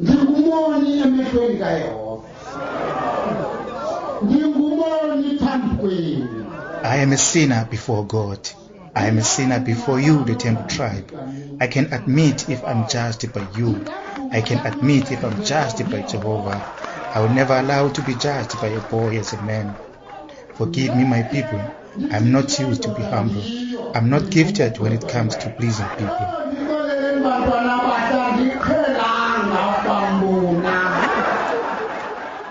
ndingumoni emehlweni kayehova ndingumoni phambi kwenu I am a sinner before God. I am a sinner before you, the Tembu tribe. I can admit if I'm judged by you. I can admit if I'm judged by Jehovah. I will never allow to be judged by a boy as a man. Forgive me, my people. I'm not used to be humble. I'm not gifted when it comes to pleasing people.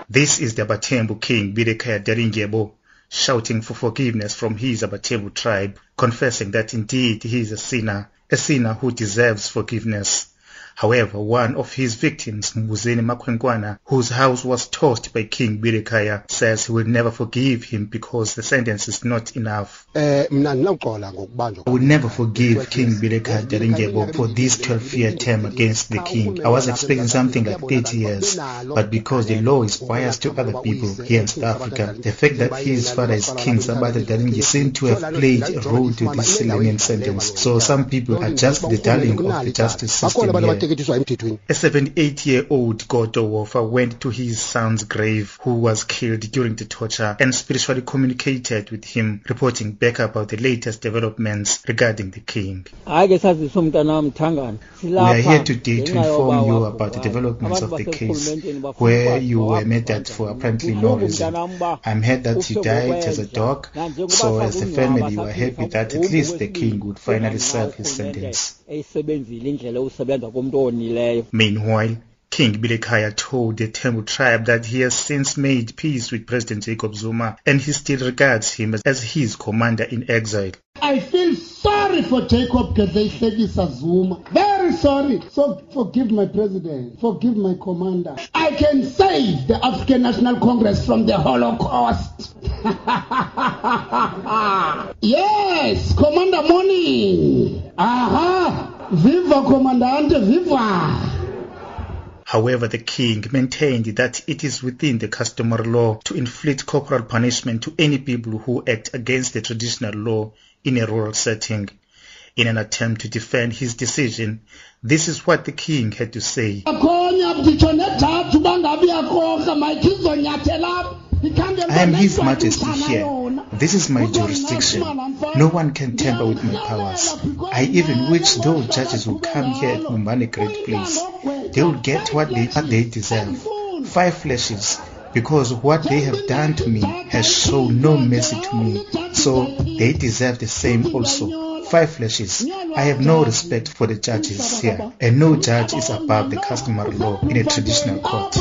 This is the Abatembu king Buyelekhaya Dalindyebo shouting for forgiveness from his Abatembu tribe, confessing that indeed he is a sinner, a sinner who deserves forgiveness. However, one of his victims, Mbuzeni Makwenkwana, whose house was tossed by King Buyelekhaya, says he will never forgive him because the sentence is not enough. eh mna ndinawuxola ngokubanjwa I will never forgive King Buyelekhaya Dalindyebo for this 12-year term against the king. I was expecting something like 30 years, but because the law is biased to other people here in South Africa, the fact that his father is King Sabata Dalindyebo seemed to have played a role to this lenient sentence. So some people are just the darling of the justice system here. Abatekethiswa emthethweni A 78-year-old Goto Wofa went to his son's grave, who was killed during the torture, and spiritually communicated with him, reporting back about the latest developments regarding the king. hayi ke sazise umntanam thangana We are here today to inform you about the developments of the case, where you were murdered for apparently no reason. I'm heard that you died as a dog, so as a family we are happy that at least the king would finally serve his sentence. Eyisebenzile indlela usebenza kumntu onileyo Meanwhile, King Buyelekhaya told the Tembu tribe that he has since made peace with President Jacob Zuma and he still regards him as- as his commander in exile. I feel sorry for Jacob Gedleyihlekisa Zuma. Very sorry. So forgive my president. Forgive my commander. I can save the African National Congress from the Holocaust. yes, Commander Morning. Aha. Viva Commandante, viva. However, the king maintained that it is within the customary law to inflict corporal punishment to any people who act against the traditional law in a rural setting. In an attempt to defend his decision, this is what the king had to say. I am His Majesty here. This is my jurisdiction. No one can tamper with my powers. I even wish those judges would come here at Bumbane Great Place. They will get what they, what they deserve. Five flashes. Because what they have done to me has shown no mercy to me. So they deserve the same also. Five flashes. I have no respect for the judges here. And no judge is above the customary law in a traditional court.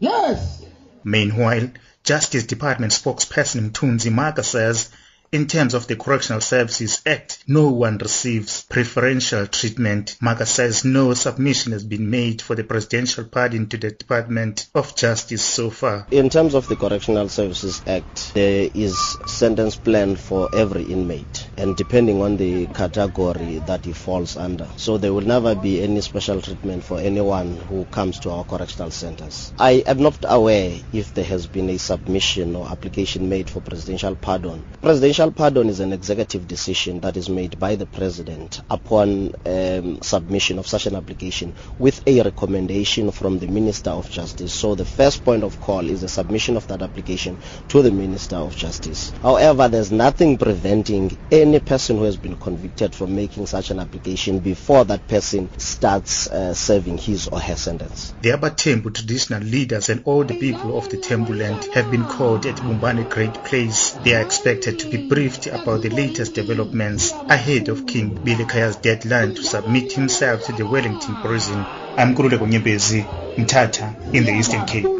yes Meanwhile, Justice Department spokesperson Mtunzi Maka says, in terms of the Correctional Services Act, no one receives preferential treatment. Mhaga says no submission has been made for the presidential pardon to the Department of Justice so far. In terms of the Correctional Services Act, there is sentence plan for every inmate and depending on the category that he falls under. So there will never be any special treatment for anyone who comes to our correctional centers. I am not aware if there has been a submission or application made for presidential pardon. Presidential pardon is an executive decision that is made by the president upon um, submission of such an application with a recommendation from the Minister of Justice. So the first point of call is the submission of that application to the Minister of Justice. However, there's nothing preventing any person who has been convicted from making such an application before that person starts uh, serving his or her sentence. The Abatembu traditional leaders and all the people of the Tembu land have been called at Bumbane Great Place. They are expected to be briefed about the latest developments ahead of King Buyelekhaya's deadline to submit himself to the Wellington prison. I'm Nkululeko Nyembezi, Mthatha, in the Eastern Cape.